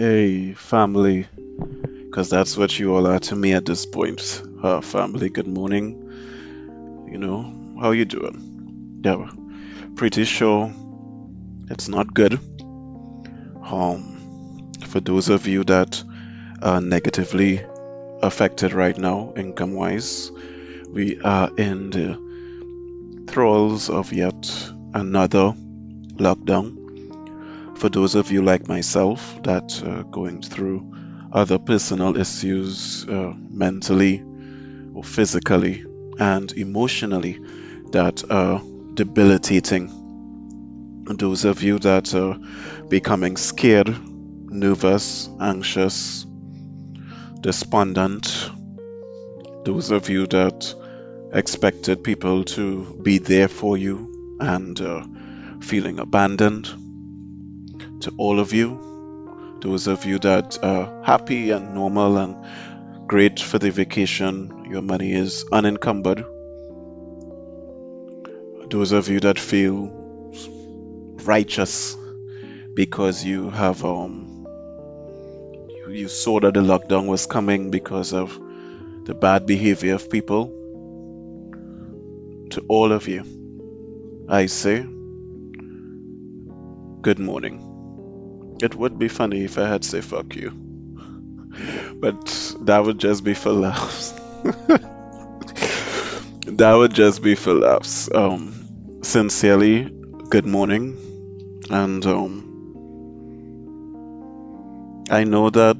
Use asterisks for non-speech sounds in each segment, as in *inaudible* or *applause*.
Hey, family, because that's what you all are to me at this point. Uh, family, good morning. You know, how you doing? Yeah, pretty sure it's not good. Um, for those of you that are negatively affected right now, income-wise, we are in the thralls of yet another lockdown for those of you like myself that are going through other personal issues uh, mentally or physically and emotionally that are debilitating. Those of you that are becoming scared, nervous, anxious, despondent, those of you that expected people to be there for you and uh, feeling abandoned, to all of you, those of you that are happy and normal and great for the vacation, your money is unencumbered. Those of you that feel righteous because you have um you, you saw that the lockdown was coming because of the bad behavior of people. To all of you, I say good morning. It would be funny if I had say fuck you. But that would just be for laughs. that would just be for laughs. Um sincerely, good morning. And um I know that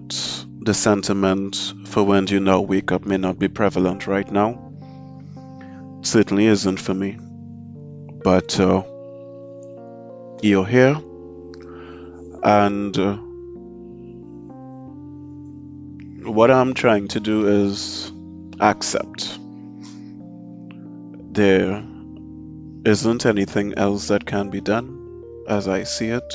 the sentiment for when you now wake up may not be prevalent right now. It certainly isn't for me. But uh, you're here and uh, what I'm trying to do is accept. There isn't anything else that can be done as I see it.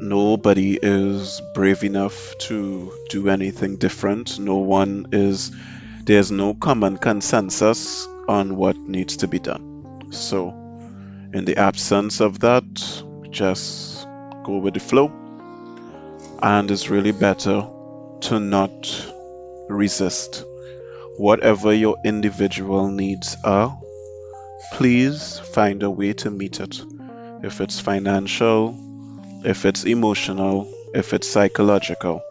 Nobody is brave enough to do anything different. No one is, there's no common consensus on what needs to be done. So, in the absence of that, just go with the flow and it's really better to not resist. Whatever your individual needs are please find a way to meet it. If it's financial if it's emotional if it's psychological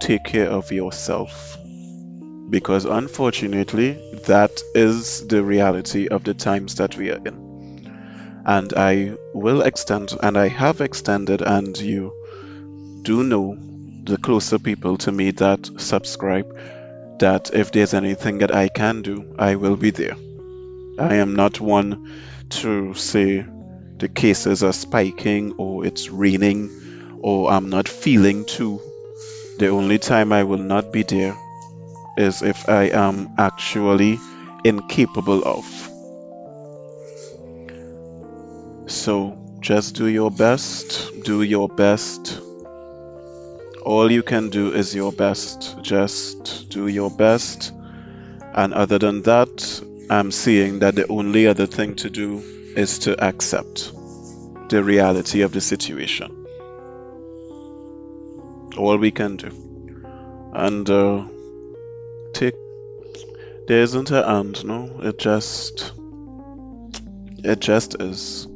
take care of yourself. Because unfortunately that is the reality of the times that we are in and I will extend and I have extended and you do know the closer people to me that subscribe that if there's anything that I can do, I will be there. I am not one to say the cases are spiking or it's raining or I'm not feeling too. The only time I will not be there is if I am actually incapable of. So just do your best, do your best. All you can do is your best. Just do your best. And other than that, I'm seeing that the only other thing to do is to accept the reality of the situation. All we can do. And uh, take. There isn't an and, no? It just. It just is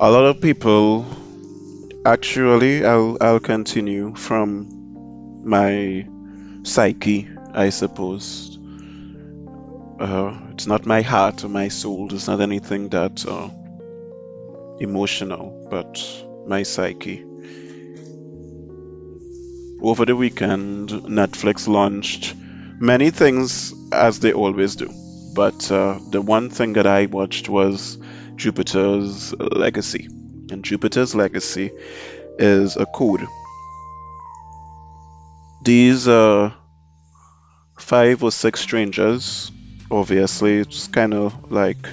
a lot of people actually I'll I'll continue from my psyche I suppose. Uh, it's not my heart or my soul it's not anything that uh, emotional but my psyche. Over the weekend Netflix launched many things as they always do. But uh, the one thing that I watched was Jupiter's legacy. And Jupiter's legacy is a code. These are five or six strangers. Obviously, it's kind of like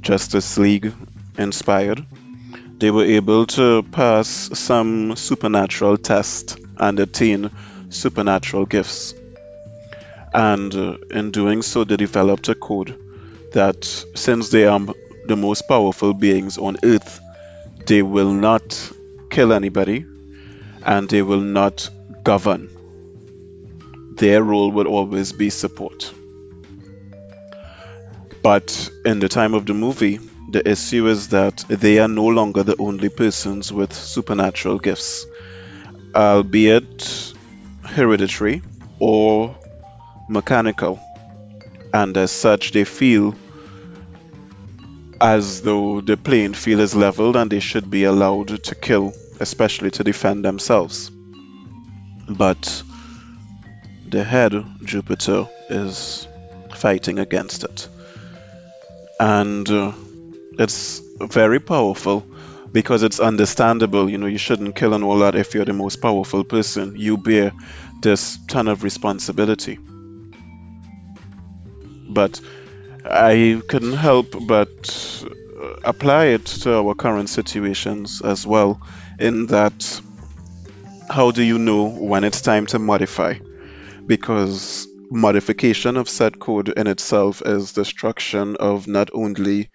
Justice League inspired. They were able to pass some supernatural test and attain supernatural gifts. And uh, in doing so, they developed a code that since they are the most powerful beings on earth, they will not kill anybody and they will not govern. Their role will always be support. But in the time of the movie, the issue is that they are no longer the only persons with supernatural gifts, albeit hereditary or mechanical. And as such, they feel as though the playing field is leveled and they should be allowed to kill, especially to defend themselves. But the head, Jupiter, is fighting against it. And uh, it's very powerful because it's understandable. You know, you shouldn't kill and all that if you're the most powerful person. You bear this ton of responsibility. But I couldn't help but uh, apply it to our current situations as well, in that how do you know when it's time to modify? Because modification of said code in itself is destruction of not only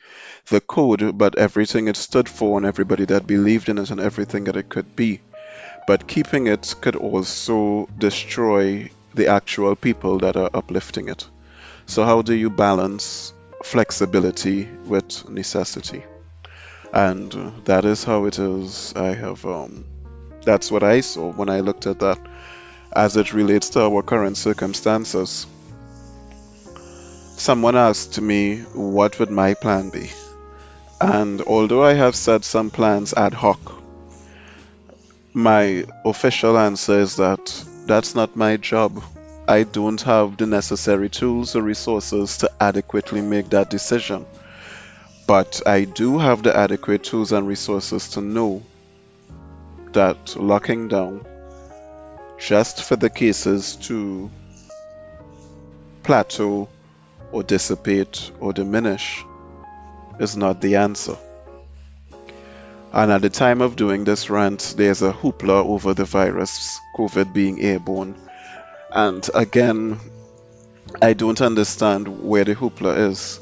the code, but everything it stood for and everybody that believed in it and everything that it could be. But keeping it could also destroy the actual people that are uplifting it. So, how do you balance flexibility with necessity? And that is how it is. I have, um, that's what I saw when I looked at that as it relates to our current circumstances. Someone asked me, What would my plan be? And although I have said some plans ad hoc, my official answer is that that's not my job. I don't have the necessary tools or resources to adequately make that decision. But I do have the adequate tools and resources to know that locking down just for the cases to plateau or dissipate or diminish is not the answer. And at the time of doing this rant, there's a hoopla over the virus, COVID being airborne, and again, I don't understand where the hoopla is.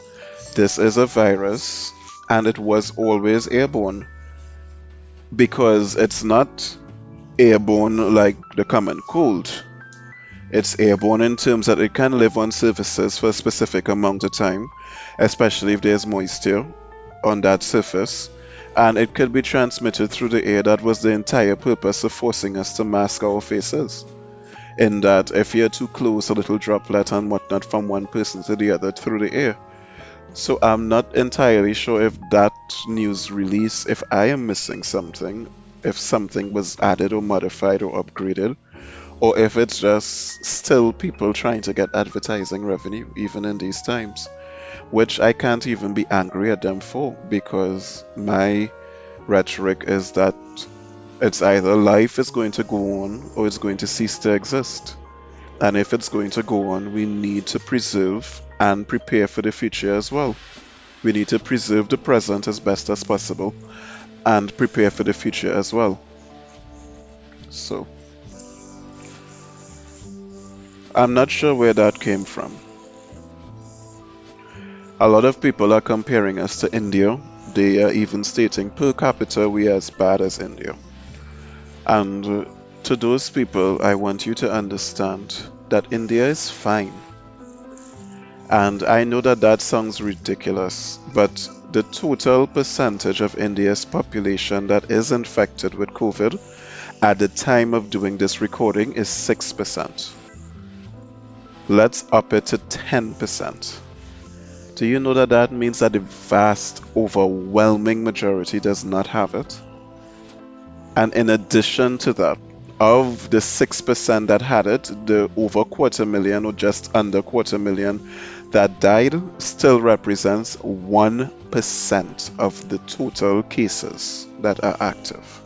This is a virus, and it was always airborne. Because it's not airborne like the common cold. It's airborne in terms that it can live on surfaces for a specific amount of time, especially if there's moisture on that surface, and it could be transmitted through the air. That was the entire purpose of forcing us to mask our faces in that if you're too close, a little droplet and whatnot from one person to the other through the air. So I'm not entirely sure if that news release, if I am missing something, if something was added or modified or upgraded, or if it's just still people trying to get advertising revenue even in these times, which I can't even be angry at them for because my rhetoric is that it's either life is going to go on or it's going to cease to exist. And if it's going to go on, we need to preserve and prepare for the future as well. We need to preserve the present as best as possible and prepare for the future as well. So, I'm not sure where that came from. A lot of people are comparing us to India. They are even stating per capita we are as bad as India. And to those people, I want you to understand that India is fine. And I know that that sounds ridiculous, but the total percentage of India's population that is infected with COVID at the time of doing this recording is 6%. Let's up it to 10%. Do you know that that means that the vast, overwhelming majority does not have it? And in addition to that, of the 6% that had it, the over quarter million or just under quarter million that died still represents 1% of the total cases that are active.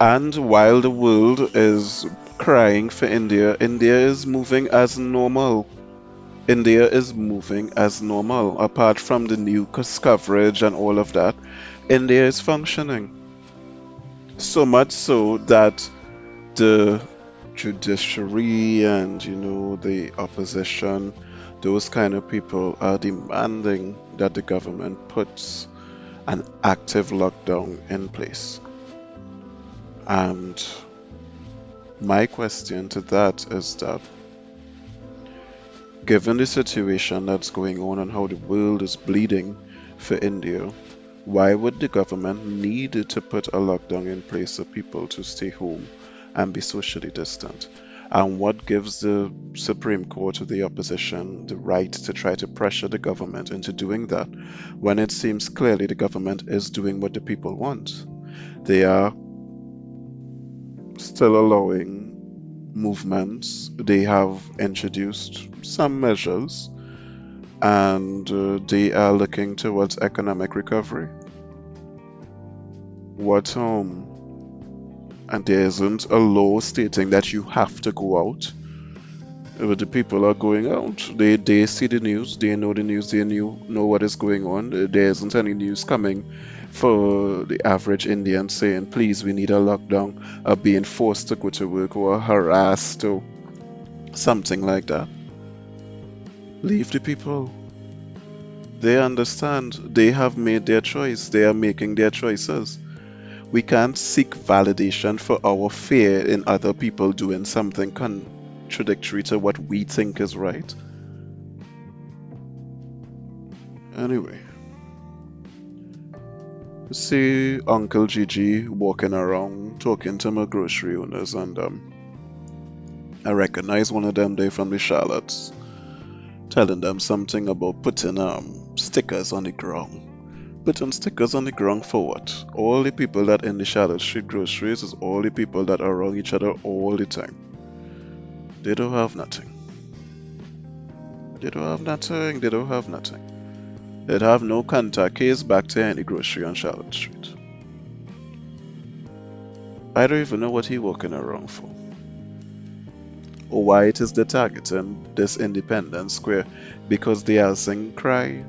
And while the world is crying for India, India is moving as normal. India is moving as normal. Apart from the news coverage and all of that, India is functioning. So much so that the judiciary and you know the opposition, those kind of people are demanding that the government puts an active lockdown in place. And my question to that is that given the situation that's going on and how the world is bleeding for India, why would the government need to put a lockdown in place for people to stay home and be socially distant? And what gives the Supreme Court or the opposition the right to try to pressure the government into doing that when it seems clearly the government is doing what the people want? They are still allowing movements, they have introduced some measures, and uh, they are looking towards economic recovery. What home? and there isn't a law stating that you have to go out. But the people are going out. They they see the news, they know the news, they knew, know what is going on. There isn't any news coming for the average Indian saying, please, we need a lockdown, or being forced to go to work, or harassed, or something like that. Leave the people. They understand. They have made their choice. They are making their choices. We can't seek validation for our fear in other people doing something contradictory to what we think is right. Anyway, see Uncle Gigi walking around talking to my grocery owners, and um, I recognize one of them there from the Charlottes, telling them something about putting um, stickers on the ground Putting stickers on the ground for what? All the people that in the Charlotte Street groceries is all the people that are around each other all the time. They don't have nothing. They don't have nothing. They don't have nothing. They'd have no contact case back to any grocery on Charlotte Street. I don't even know what he walking around for. Why it is the target in this Independence Square because they are saying cry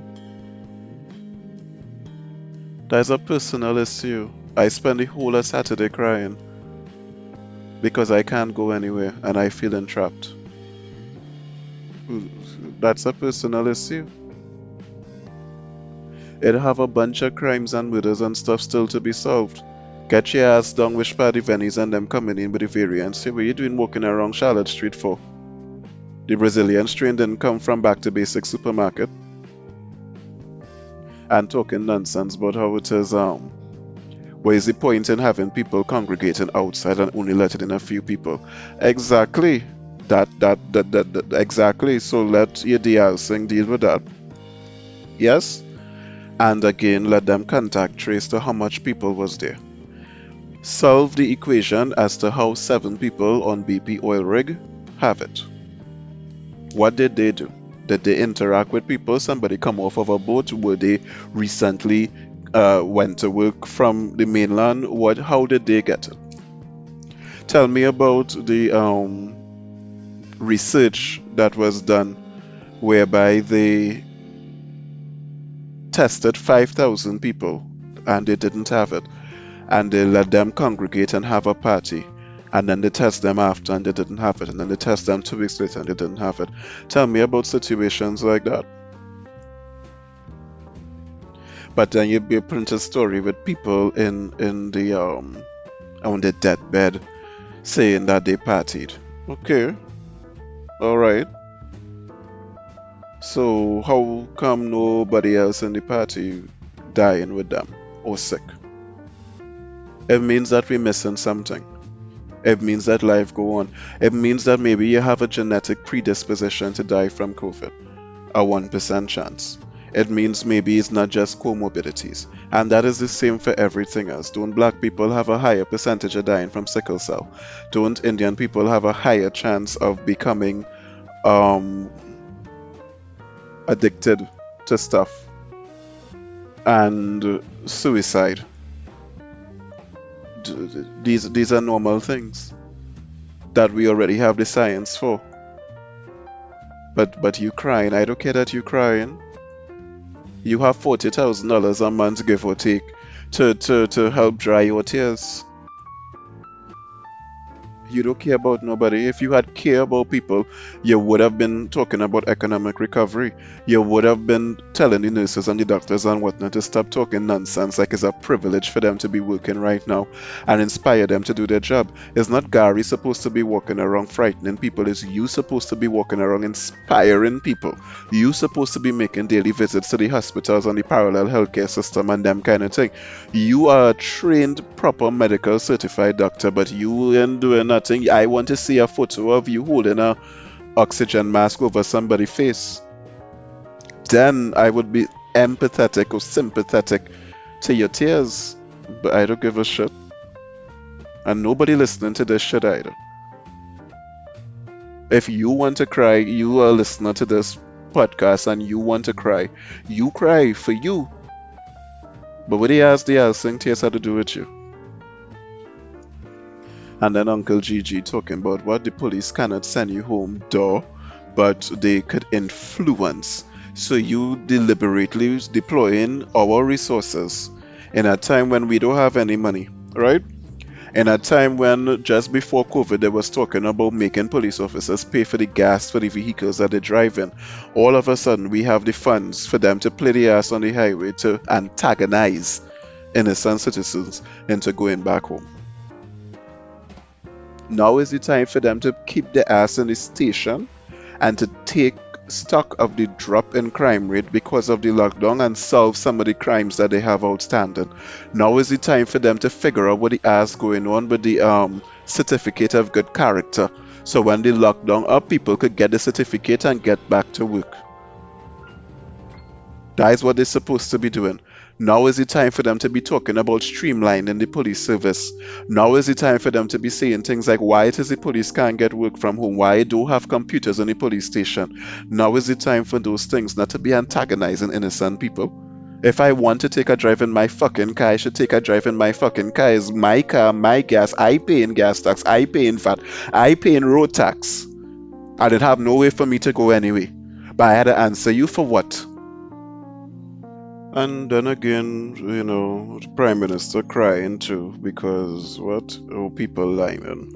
That's a personal issue. I spend the whole of Saturday crying because I can't go anywhere and I feel entrapped. That's a personal issue. It have a bunch of crimes and murders and stuff still to be solved. Get your ass down with Paddy Venice and them coming in with the variants. Say what you doing walking around Charlotte Street for? The Brazilian strain didn't come from back to basic supermarket. And talking nonsense about how it is um what is the point in having people congregating outside and only letting in a few people? Exactly. That that that, that, that exactly. So let your de-housing deal with that. Yes? And again let them contact trace to how much people was there solve the equation as to how seven people on bp oil rig have it what did they do did they interact with people? Somebody come off of a boat? Were they recently uh, went to work from the mainland? What? How did they get it? Tell me about the um, research that was done, whereby they tested 5,000 people and they didn't have it, and they let them congregate and have a party and then they test them after and they didn't have it, and then they test them two weeks later and they didn't have it. Tell me about situations like that. But then you'd be a story with people in in the um on the deathbed saying that they partied. Okay, all right. So how come nobody else in the party dying with them or sick? It means that we're missing something. It means that life go on. It means that maybe you have a genetic predisposition to die from COVID, a 1% chance. It means maybe it's not just comorbidities. And that is the same for everything else. Don't black people have a higher percentage of dying from sickle cell? Don't Indian people have a higher chance of becoming um, addicted to stuff and suicide? These these are normal things that we already have the science for. But but you crying, I don't care that you crying. You have forty thousand dollars a month, give or take, to, to, to help dry your tears. You don't care about nobody. If you had care about people, you would have been talking about economic recovery. You would have been telling the nurses and the doctors and whatnot to stop talking nonsense like it's a privilege for them to be working right now and inspire them to do their job. It's not Gary supposed to be walking around frightening people. It's you supposed to be walking around inspiring people. You supposed to be making daily visits to the hospitals and the parallel healthcare system and them kind of thing. You are a trained, proper medical certified doctor, but you ain't doing nothing. I want to see a photo of you holding a oxygen mask over somebody's face. Then I would be empathetic or sympathetic to your tears. But I don't give a shit. And nobody listening to this shit either. If you want to cry, you are a listener to this podcast and you want to cry, you cry for you. But what he asked Deyalsingh tears had to do with you. And then Uncle Gigi talking about what the police cannot send you home, door, but they could influence. So you deliberately deploying our resources in a time when we don't have any money, right? In a time when just before COVID they was talking about making police officers pay for the gas for the vehicles that they're driving. All of a sudden we have the funds for them to play the ass on the highway to antagonize innocent citizens into going back home. Now is the time for them to keep the ass in the station and to take stock of the drop in crime rate because of the lockdown and solve some of the crimes that they have outstanding. Now is the time for them to figure out what the ass going on with the um, certificate of good character. So when the lockdown up, people could get the certificate and get back to work. That is what they're supposed to be doing. Now is the time for them to be talking about streamlining the police service. Now is the time for them to be saying things like why it is the police can't get work from home, why they don't have computers in the police station. Now is the time for those things, not to be antagonizing innocent people. If I want to take a drive in my fucking car, I should take a drive in my fucking car. It's my car, my gas. I pay in gas tax. I pay in VAT. I pay in road tax. I didn't have no way for me to go anyway. But I had to answer you for what? And then again, you know, Prime Minister crying too because what? Oh, people lying.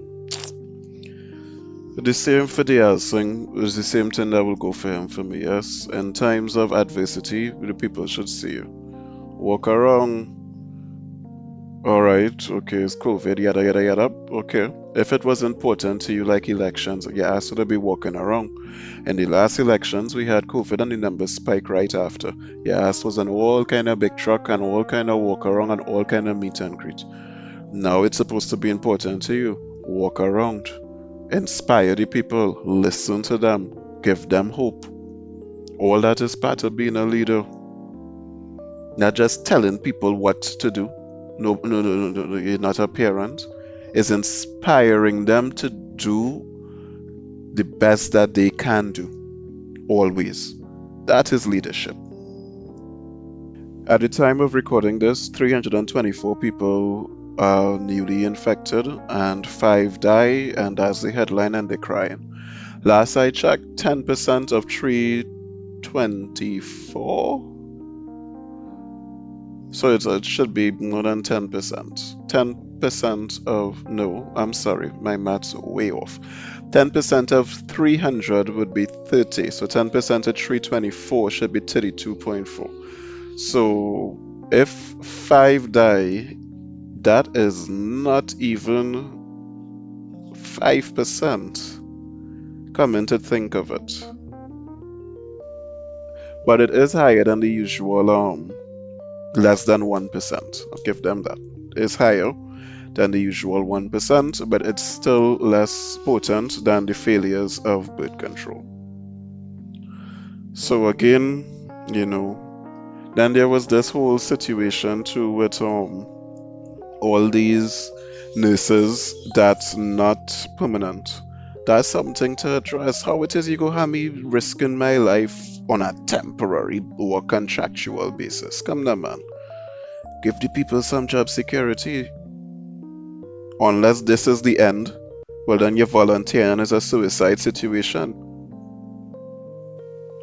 The same for Deyalsingh is the same thing that will go for him for me, yes. In times of adversity, the people should see you. Walk around. Alright, okay, it's COVID, yada yada yada. Okay. If it was important to you like elections, you asked to be walking around. In the last elections, we had COVID and the numbers spiked right after. Your ass was an all kind of big truck and all kind of walk around and all kind of meet and greet. Now it's supposed to be important to you. Walk around. Inspire the people. Listen to them. Give them hope. All that is part of being a leader. Not just telling people what to do. No, no, no, no, no, not a parent. Is inspiring them to do the best that they can do. Always. That is leadership. At the time of recording this, 324 people are newly infected and 5 die, and as the headline, and they're crying. Last I checked, 10% of 324 so it should be more than 10%. 10% of, no, I'm sorry, my math's way off. 10% of 300 would be 30. So 10% of 324 should be 32.4. So if 5 die, that is not even 5%. Coming to think of it. But it is higher than the usual um, less than 1%. I'll give them that. It's higher than the usual 1%, but it's still less potent than the failures of birth control. So again, you know, then there was this whole situation too with um, all these nurses that's not permanent. That's something to address. How it is you go have me risking my life on a temporary or contractual basis. Come now, man. Give the people some job security. Unless this is the end, well, then you're volunteering as a suicide situation.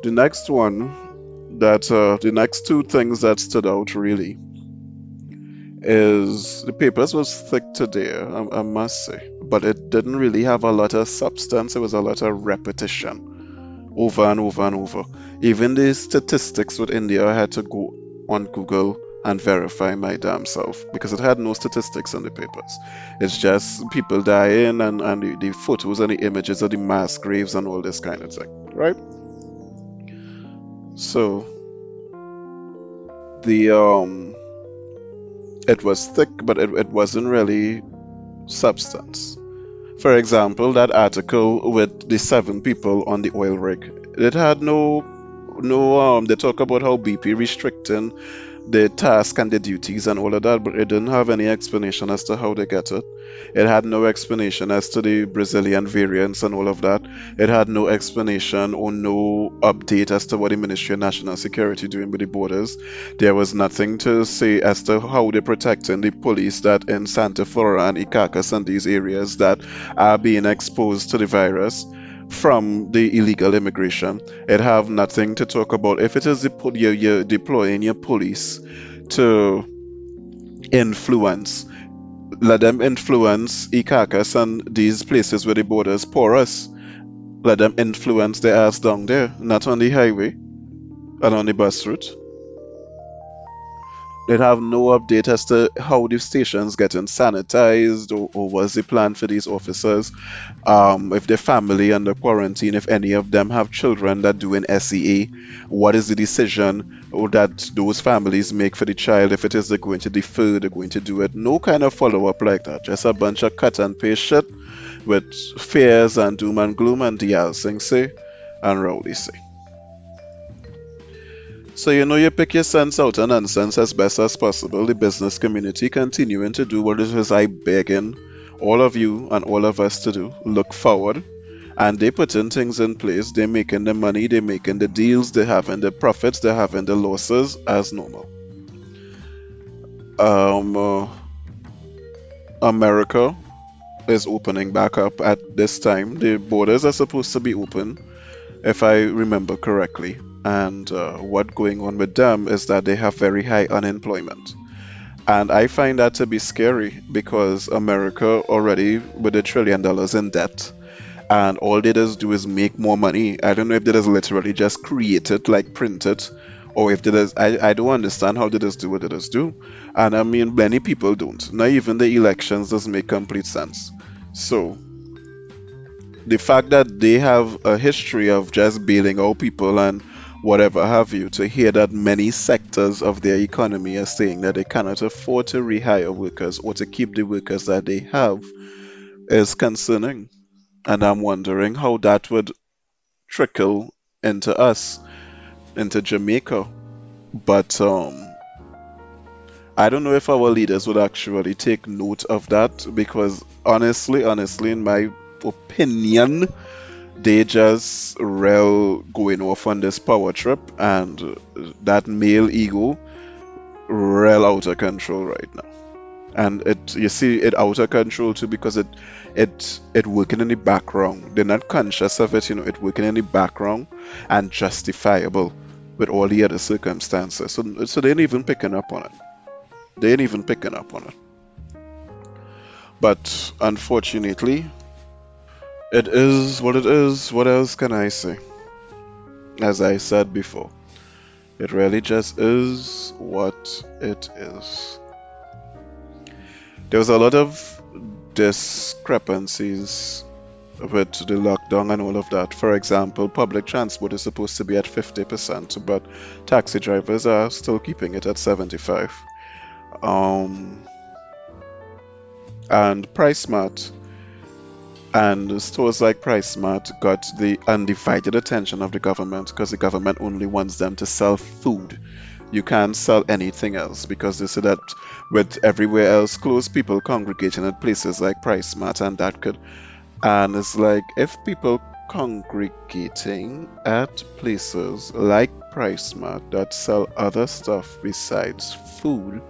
The next one, that uh, the next two things that stood out really is the papers was thick today, I, I, must say, but it didn't really have a lot of substance. It was a lot of repetition over and over and over. Even the statistics with India, I had to go on Google and verify my damn self because it had no statistics in the papers. It's just people dying and, and the, the photos and the images of the mass graves and all this kind of thing, right? So the um it was thick but it, it wasn't really substance. For example, that article with the seven people on the oil rig, it had no no um they talk about how BP restricting the task and the duties and all of that, but it didn't have any explanation as to how they get it. It had no explanation as to the Brazilian variants and all of that. It had no explanation or no update as to what the Ministry of National Security doing with the borders. There was nothing to say as to how they're protecting the police that in Santa Flora and Icacos and these areas that are being exposed to the virus from the illegal immigration. It have nothing to talk about. If it is the, you're, you're deploying your police to influence, let them influence Icacos and these places where the borders porous. Let them influence their ass down there, not on the highway and on the bus route. They have no update as to how the station's getting sanitized or, or what's the plan for these officers. Um, if their family under quarantine, if any of them have children that do an SEA, what is the decision that those families make for the child if it is they're going to defer, they're going to do it. No kind of follow up like that. Just a bunch of cut and paste shit with fears and doom and gloom and the sing say and Rowley say. So you know you pick your sense out of nonsense as best as possible. The business community continuing to do what it is I begging all of you and all of us to do. Look forward. And they putting things in place. They're making the money, they're making the deals, they're having the profits, they're having the losses as normal. Um, uh, America is opening back up at this time. The borders are supposed to be open, if I remember correctly and uh, what going on with them is that they have very high unemployment. And i find that to be scary because america already with a trillion dollars in debt and all they just do is make more money. I don't know if they just literally just create it like print it or if they just I, I don't understand how they just do what they just do. And i mean many people don't. Not even the elections doesn't make complete sense. So the fact that they have a history of just bailing out people and whatever have you, to hear that many sectors of their economy are saying that they cannot afford to rehire workers or to keep the workers that they have is concerning. And I'm wondering how that would trickle into us, into Jamaica. But um, I don't know if our leaders would actually take note of that because honestly, honestly, in my opinion, they just real going off on this power trip and that male ego real out of control right now. And it you see it out of control too because it it it working in the background. They're not conscious of it you know it working in the background and justifiable with all the other circumstances. So, so they ain't even picking up on it. They ain't even picking up on it. But unfortunately it is what it is. What else can I say? As I said before, it really just is what it is. There was a lot of discrepancies with the lockdown and all of that. For example, public transport is supposed to be at 50%, but taxi drivers are still keeping it at 75. Um, and PriceSmart and stores like PriceSmart got the undivided attention of the government because the government only wants them to sell food. You can't sell anything else because they said that with everywhere else closed, people congregating at places like PriceSmart and that could. And it's like if people congregating at places like PriceSmart that sell other stuff besides food,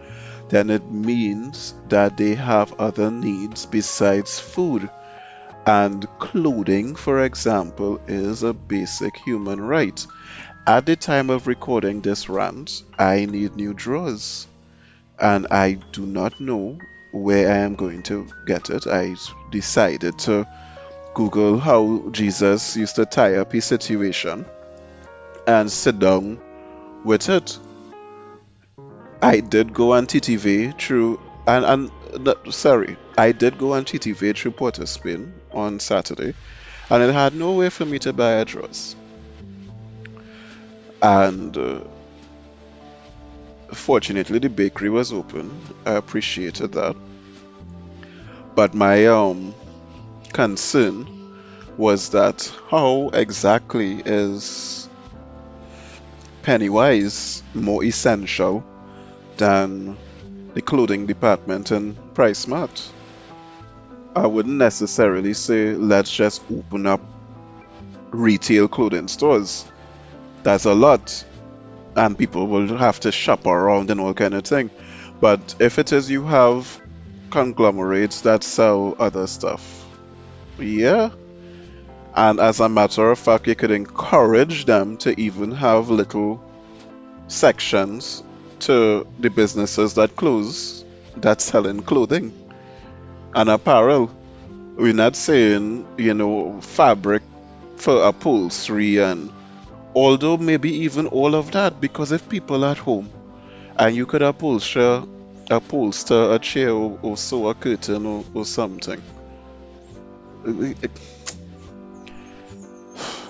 then it means that they have other needs besides food and clothing, for example, is a basic human right. At the time of recording this rant, I need new drawers. and I do not know where I am going to get it. I decided to Google how Jesus used to tie up his situation and sit down with it. I did go on TTV through and and sorry, I did go on TTV through Port of Spain on Saturday, and it had no way for me to buy a dress. And uh, fortunately, the bakery was open. I appreciated that. But my um concern was that how exactly is Pennywise more essential than the clothing department in PriceSmart? I wouldn't necessarily say let's just open up retail clothing stores. That's a lot. And people will have to shop around and all kind of thing. But if it is you have conglomerates that sell other stuff, yeah. And as a matter of fact, you could encourage them to even have little sections to the businesses that close that selling clothing and apparel. We're not saying, you know, fabric for upholstery and although maybe even all of that because if people at home and you could upholster upholster a chair or, or sew a curtain or, or something. *sighs* I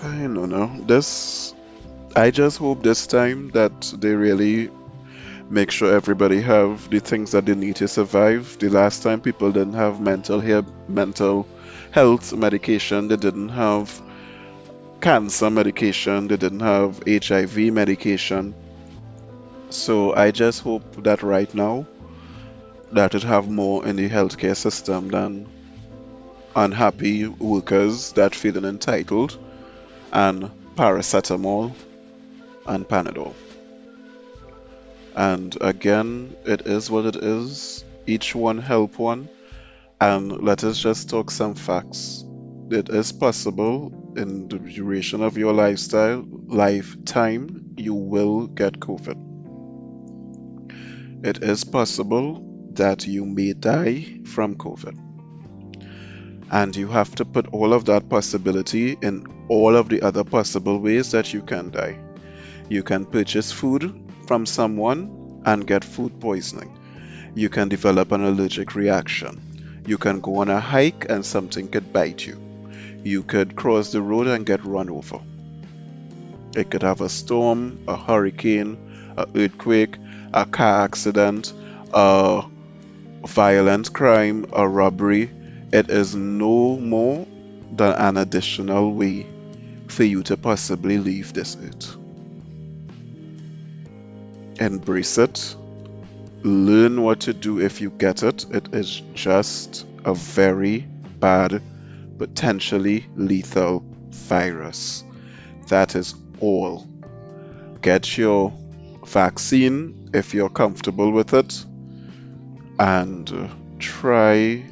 don't know. This I just hope this time that they really make sure everybody have the things that they need to survive. The last time people didn't have mental health, mental health medication, they didn't have cancer medication, they didn't have HIV medication. So I just hope that right now that it have more in the healthcare system than unhappy workers that feeling entitled and paracetamol and panadol. And again, it is what it is. Each one help one. And let us just talk some facts. It is possible in the duration of your lifestyle, lifetime, you will get COVID. It is possible that you may die from COVID. And you have to put all of that possibility in all of the other possible ways that you can die. You can purchase food from someone and get food poisoning. You can develop an allergic reaction. You can go on a hike and something could bite you. You could cross the road and get run over. It could have a storm, a hurricane, an earthquake, a car accident, a violent crime, a robbery. It is no more than an additional way for you to possibly leave this earth embrace it, learn what to do if you get it. It is just a very bad, potentially lethal virus. That is all. Get your vaccine if you're comfortable with it and uh, try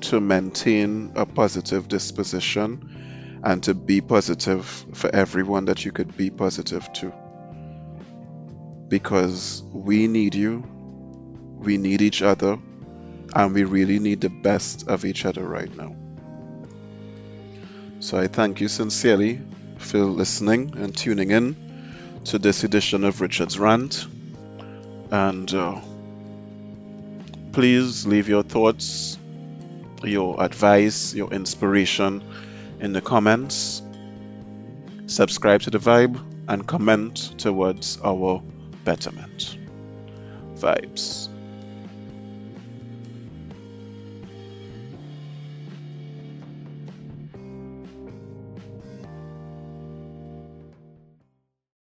to maintain a positive disposition and to be positive for everyone that you could be positive to because we need you, we need each other, and we really need the best of each other right now. So I thank you sincerely for listening and tuning in to this edition of Richard's Rant. And uh, please leave your thoughts, your advice, your inspiration in the comments. Subscribe to the vibe and comment towards our betterment. Vibes.